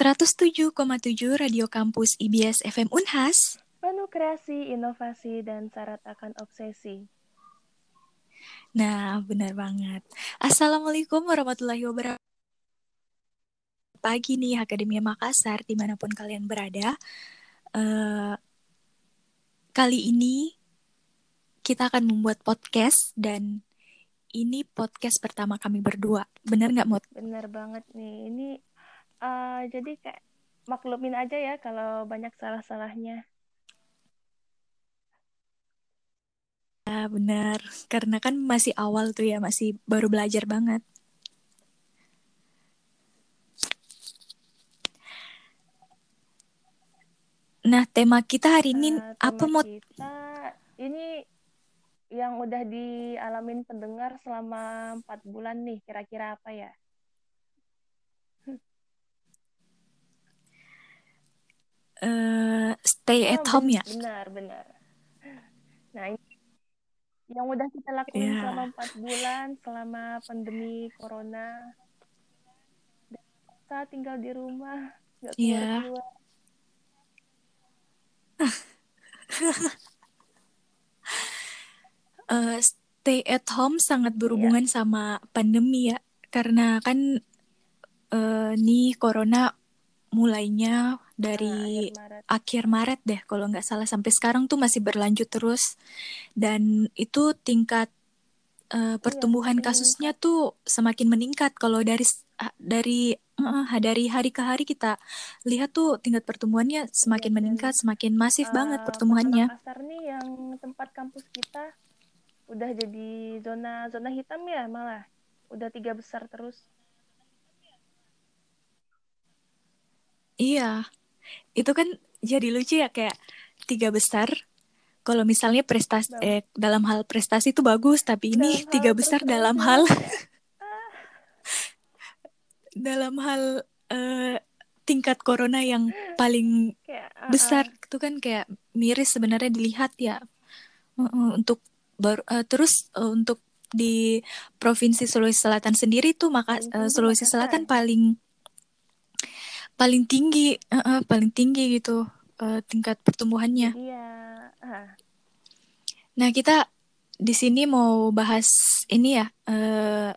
107,7 Radio Kampus IBS FM Unhas. Penuh kreasi, inovasi, dan syarat akan obsesi. Nah, benar banget. Assalamualaikum warahmatullahi wabarakatuh. Pagi nih Akademia Makassar, di mana pun kalian berada. Uh, kali ini kita akan membuat podcast dan ini podcast pertama kami berdua. Benar nggak, Mut? Benar banget nih. Ini uh, jadi kayak maklumin aja ya kalau banyak salah-salahnya. Ya, benar. Karena kan masih awal tuh ya, masih baru belajar banget. Nah, tema kita hari ini uh, apa, mau Kita ini yang udah dialamin pendengar selama empat bulan nih, kira-kira apa ya? Uh, stay at oh, home ya benar benar nah ini yang udah kita lakuin yeah. selama empat bulan selama pandemi corona kita tinggal di rumah nggak keluar yeah. keluar uh, stay at home sangat berhubungan yeah. sama pandemi ya karena kan uh, nih corona mulainya dari nah, akhir, Maret. akhir Maret deh kalau nggak salah sampai sekarang tuh masih berlanjut terus dan itu tingkat uh, pertumbuhan iya, kasusnya tuh semakin meningkat kalau dari dari uh, dari hari ke hari kita lihat tuh tingkat pertumbuhannya semakin iya, meningkat semakin masif uh, banget pertumbuhannya. Makassar nih yang tempat kampus kita udah jadi zona zona hitam ya malah udah tiga besar terus. Iya, itu kan jadi lucu ya kayak tiga besar. Kalau misalnya prestasi eh, dalam hal prestasi itu bagus, tapi ini dalam tiga besar dalam hal dalam hal uh, tingkat corona yang paling kayak, uh, besar itu kan kayak miris sebenarnya dilihat ya. Uh, untuk baru uh, terus uh, untuk di provinsi Sulawesi Selatan sendiri tuh maka uh, Sulawesi Selatan paling paling tinggi uh, uh, paling tinggi gitu uh, tingkat pertumbuhannya. Iya. Uh. Nah kita di sini mau bahas ini ya uh,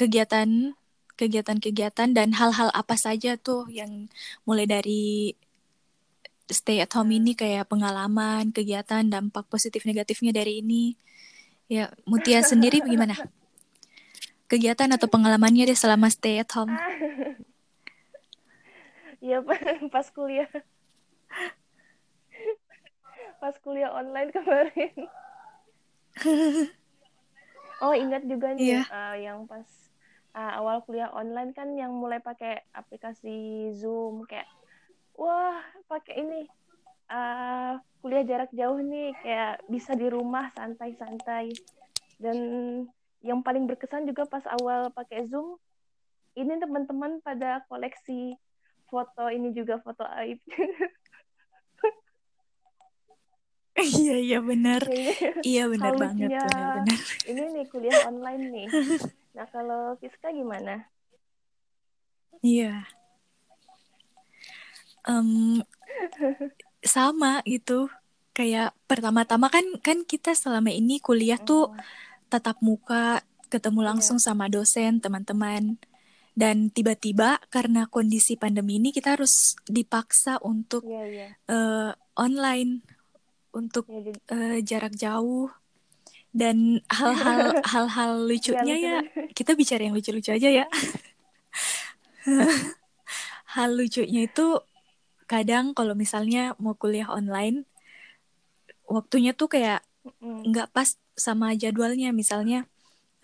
kegiatan kegiatan-kegiatan dan hal-hal apa saja tuh yang mulai dari stay at home ini kayak pengalaman, kegiatan, dampak positif negatifnya dari ini. Ya, Mutia sendiri bagaimana? Kegiatan atau pengalamannya deh selama stay at home? Iya pas kuliah. Pas kuliah online kemarin. oh ingat juga nih yeah. Iya. uh, yang pas uh, awal kuliah online kan yang mulai pakai aplikasi Zoom kayak wah pakai ini uh, kuliah jarak jauh nih kayak bisa di rumah santai-santai dan yang paling berkesan juga pas awal pakai Zoom ini teman-teman pada koleksi foto ini juga foto aib. Iya iya benar. Iya benar banget benar benar. Ini nih kuliah online nih. Nah kalau Fiska gimana? Iya. Um, sama gitu. Kayak pertama-tama kan kan kita selama ini kuliah tuh oh. tatap muka ketemu iya. langsung yeah. sama dosen teman-teman dan tiba-tiba karena kondisi pandemi ini kita harus dipaksa untuk yeah, yeah. Uh, online untuk yeah, uh, jarak jauh. Dan hal-hal hal-hal lucunya ya, kita bicara yang lucu-lucu aja ya. Hal lucunya itu kadang kalau misalnya mau kuliah online waktunya tuh kayak nggak pas sama jadwalnya. Misalnya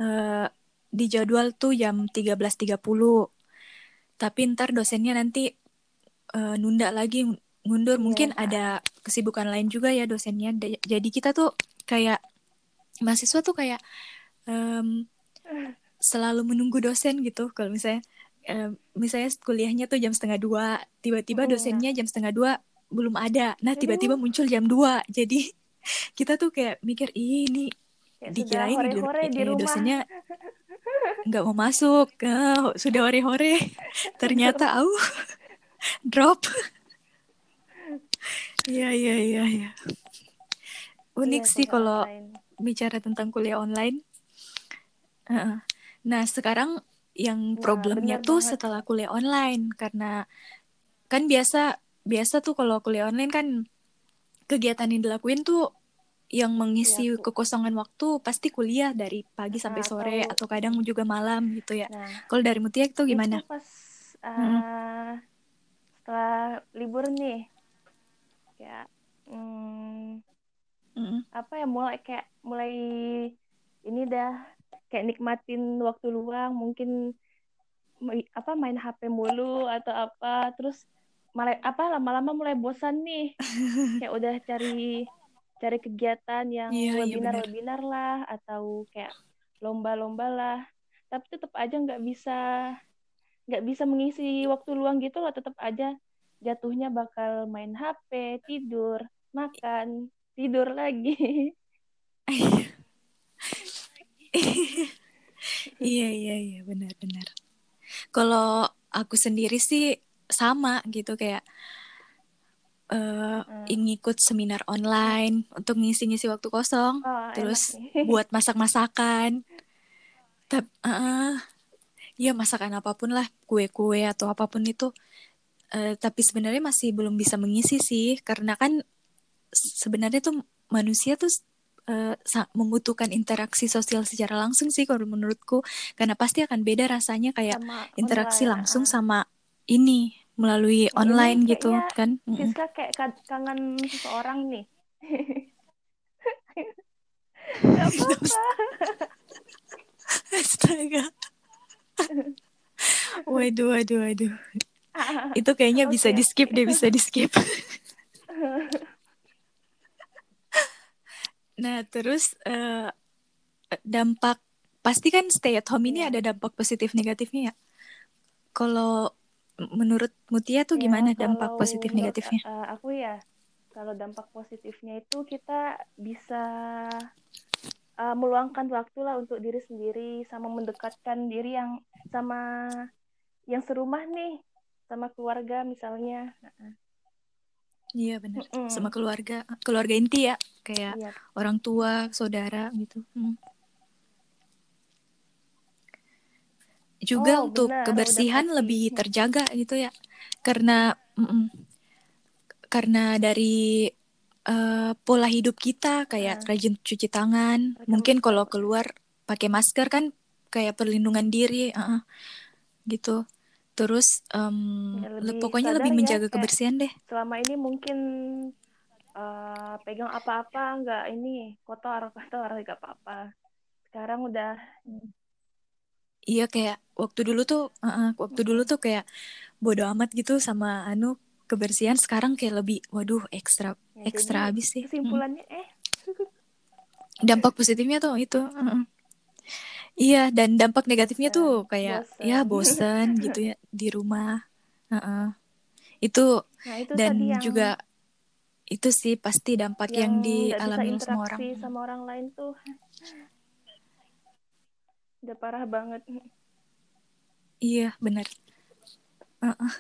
uh, di jadwal tuh jam 13.30. Tapi ntar dosennya nanti uh, nunda lagi mundur yeah. mungkin ada kesibukan lain juga ya dosennya. Jadi kita tuh kayak mahasiswa tuh kayak um, selalu menunggu dosen gitu kalau misalnya um, misalnya kuliahnya tuh jam setengah dua tiba-tiba iya. dosennya jam setengah dua belum ada nah tiba-tiba muncul jam dua jadi kita tuh kayak mikir ini ya, dikirain hore -hore di, di rumah. dosennya nggak mau masuk. Oh, sudah hore-hore. Ternyata au drop. Iya iya iya iya. Unik iya, sih kalau bicara tentang kuliah online. Nah sekarang yang problemnya tuh banget. setelah kuliah online karena kan biasa biasa tuh kalau kuliah online kan kegiatan yang dilakuin tuh yang mengisi ya, kekosongan waktu pasti kuliah dari pagi nah, sampai sore atau, atau kadang juga malam gitu ya. Nah, Kalau dari Mutia itu gimana? Itu pas uh, hmm. setelah libur nih, ya hmm, hmm. apa ya mulai kayak mulai ini dah kayak nikmatin waktu luang mungkin apa main HP mulu atau apa terus malah apa lama-lama mulai bosan nih kayak udah cari cari kegiatan yang iya, iya webinar-webinar iya lah atau kayak lomba-lomba lah. Tapi tetap aja nggak bisa nggak bisa mengisi waktu luang gitu loh. Tetap aja jatuhnya bakal main HP tidur makan tidur lagi. Iya iya iya benar-benar kalau aku sendiri sih sama gitu kayak uh, hmm. ngikut seminar online untuk ngisi-ngisi waktu kosong, oh, terus buat masak-masakan. Tapi uh, ya masakan apa pun lah, kue-kue atau apa pun itu. Uh, tapi sebenarnya masih belum bisa mengisi sih, karena kan sebenarnya tuh manusia tuh uh, membutuhkan interaksi sosial secara langsung sih kalau menurutku, karena pasti akan beda rasanya kayak sama interaksi online, langsung sama ini melalui online gitu kan? Siska kayak kangen seseorang nih. Gak apa-apa. Astaga. Waduh, waduh, waduh. Itu kayaknya okay. bisa di skip deh, bisa di skip Nah, terus uh, dampak pasti kan stay at home ini yeah. ada dampak positif negatifnya ya. Kalau menurut Mutia tuh ya, gimana dampak positif negatifnya? Uh, aku ya, kalau dampak positifnya itu kita bisa uh, meluangkan waktu lah untuk diri sendiri sama mendekatkan diri yang sama yang serumah nih sama keluarga misalnya. Iya benar, mm -mm. sama keluarga, keluarga inti ya, kayak iya. orang tua, saudara gitu. Hmm. Juga oh, untuk benar, kebersihan lebih terjaga gitu ya. Karena mm -mm, karena dari uh, pola hidup kita kayak hmm. rajin cuci tangan Mereka mungkin kalau keluar pakai masker kan kayak perlindungan diri uh, gitu. Terus um, ya, lebih pokoknya lebih ya, menjaga ya, kebersihan deh. selama ini mungkin uh, pegang apa-apa nggak ini kotor kotor nggak apa-apa. Sekarang udah Iya kayak waktu dulu tuh, uh, waktu dulu tuh kayak bodoh amat gitu sama anu kebersihan. Sekarang kayak lebih, waduh ekstra ya, ekstra habis sih. Kesimpulannya hmm. eh. Dampak positifnya tuh itu. Uh, iya dan dampak negatifnya tuh kayak bosen. ya bosen gitu ya di rumah. Uh, uh. Itu, nah, itu dan yang... juga itu sih pasti dampak yang, yang dialami sama orang. sama orang lain tuh udah parah banget. Iya benar uh -uh.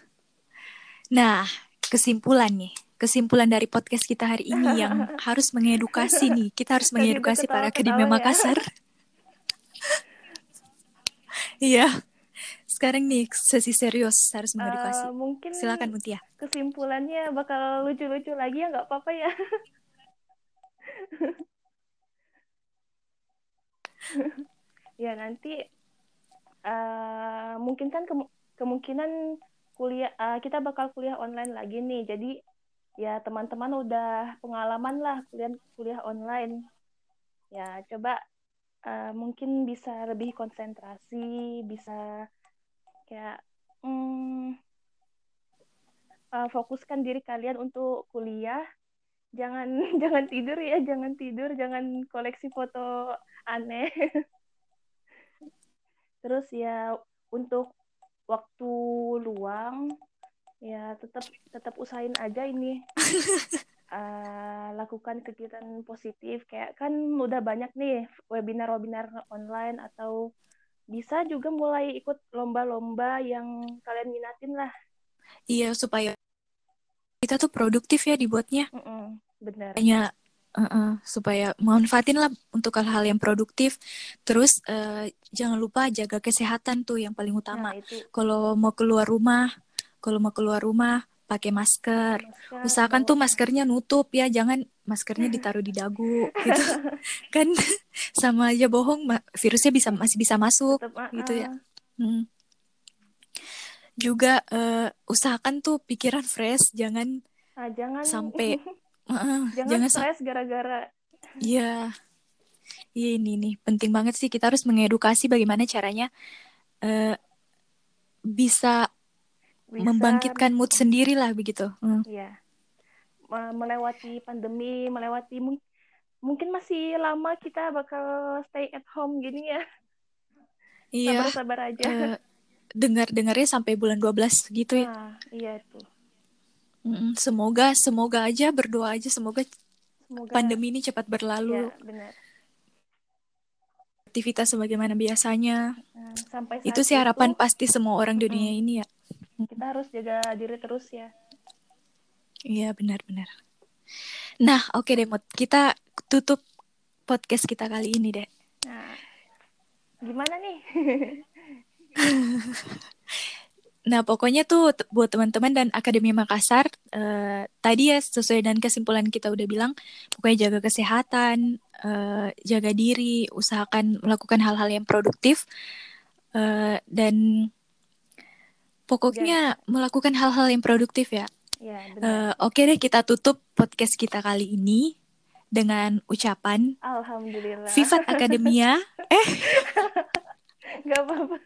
nah kesimpulan nih. Kesimpulan dari podcast kita hari ini yang harus mengedukasi nih. Kita harus mengedukasi para akademi ya. Makassar iya. Sekarang nih sesi serius harus mengedukasi. Uh, mungkin silakan Mutia kesimpulannya bakal lucu-lucu lagi ya nggak apa-apa ya ya nanti uh, mungkin kan ke kemungkinan kuliah uh, kita bakal kuliah online lagi nih. Jadi ya teman-teman udah pengalaman lah kuliah kuliah online. Ya coba uh, mungkin bisa lebih konsentrasi bisa kayak hmm, uh, fokuskan diri kalian untuk kuliah. Jangan jangan tidur ya jangan tidur jangan koleksi foto aneh terus ya untuk waktu luang ya tetap tetap usahain aja ini uh, lakukan kegiatan positif kayak kan udah banyak nih webinar-webinar online atau bisa juga mulai ikut lomba-lomba yang kalian minatin lah iya supaya kita tuh produktif ya dibuatnya. Mm -mm, benar. Hanya uh -uh, supaya manfaatin lah untuk hal-hal yang produktif. Terus uh, jangan lupa jaga kesehatan tuh yang paling utama. Nah, kalau mau keluar rumah, kalau mau keluar rumah pakai masker. masker. Usahakan tuh maskernya nutup ya, jangan maskernya ditaruh di dagu gitu. kan sama aja bohong, virusnya bisa masih bisa masuk Tetap, gitu ya. Hmm. Juga uh, usahakan tuh pikiran fresh, jangan nah, jangan sampai uh, jangan, jangan stres gara-gara Iya. Iya ini nih penting banget sih kita harus mengedukasi bagaimana caranya uh, bisa bisa membangkitkan mood sendiri lah begitu. Hmm. Iya. Melewati pandemi, melewati mungkin masih lama kita bakal stay at home gini ya. Iya. Sabar-sabar aja. Uh, dengar-dengarnya sampai bulan 12 gitu ya. Nah, iya semoga semoga aja berdoa aja semoga, semoga pandemi ini cepat berlalu. Iya, benar. Aktivitas sebagaimana biasanya. Nah, sampai itu sih harapan itu, pasti semua orang di dunia ini ya. Kita harus jaga diri terus ya. Iya benar-benar nah oke okay deh Mut. Kita tutup podcast kita kali ini deh. Nah gimana nih Nah, pokoknya tuh buat teman-teman dan Akademi Makassar, uh, tadi ya sesuai dengan kesimpulan kita udah bilang, pokoknya jaga kesehatan, uh, jaga diri, usahakan melakukan hal-hal yang produktif, uh, dan Pokoknya ya. melakukan hal-hal yang produktif ya. Ya, Uh, Oke okay deh kita tutup podcast kita kali ini dengan ucapan Alhamdulillah. Vivat Akademia. eh. Gak apa-apa.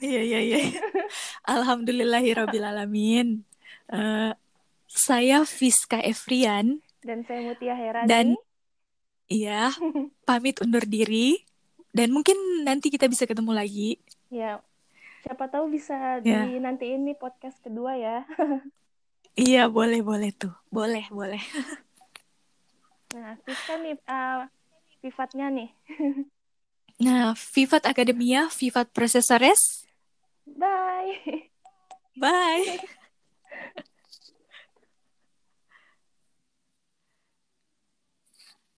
Iya iya iya. Alhamdulillahirobbilalamin. Uh, saya Fiska Efrian dan saya Mutia Herani. Dan iya, pamit undur diri dan mungkin nanti kita bisa ketemu lagi. Ya, siapa tahu bisa yeah. di nanti ini podcast kedua ya. iya, boleh boleh tuh. Boleh, boleh. nah, Fifa nih uh, Vivatnya nih. nah, Vivat Akademia, Vivat Processores. Bye. Bye.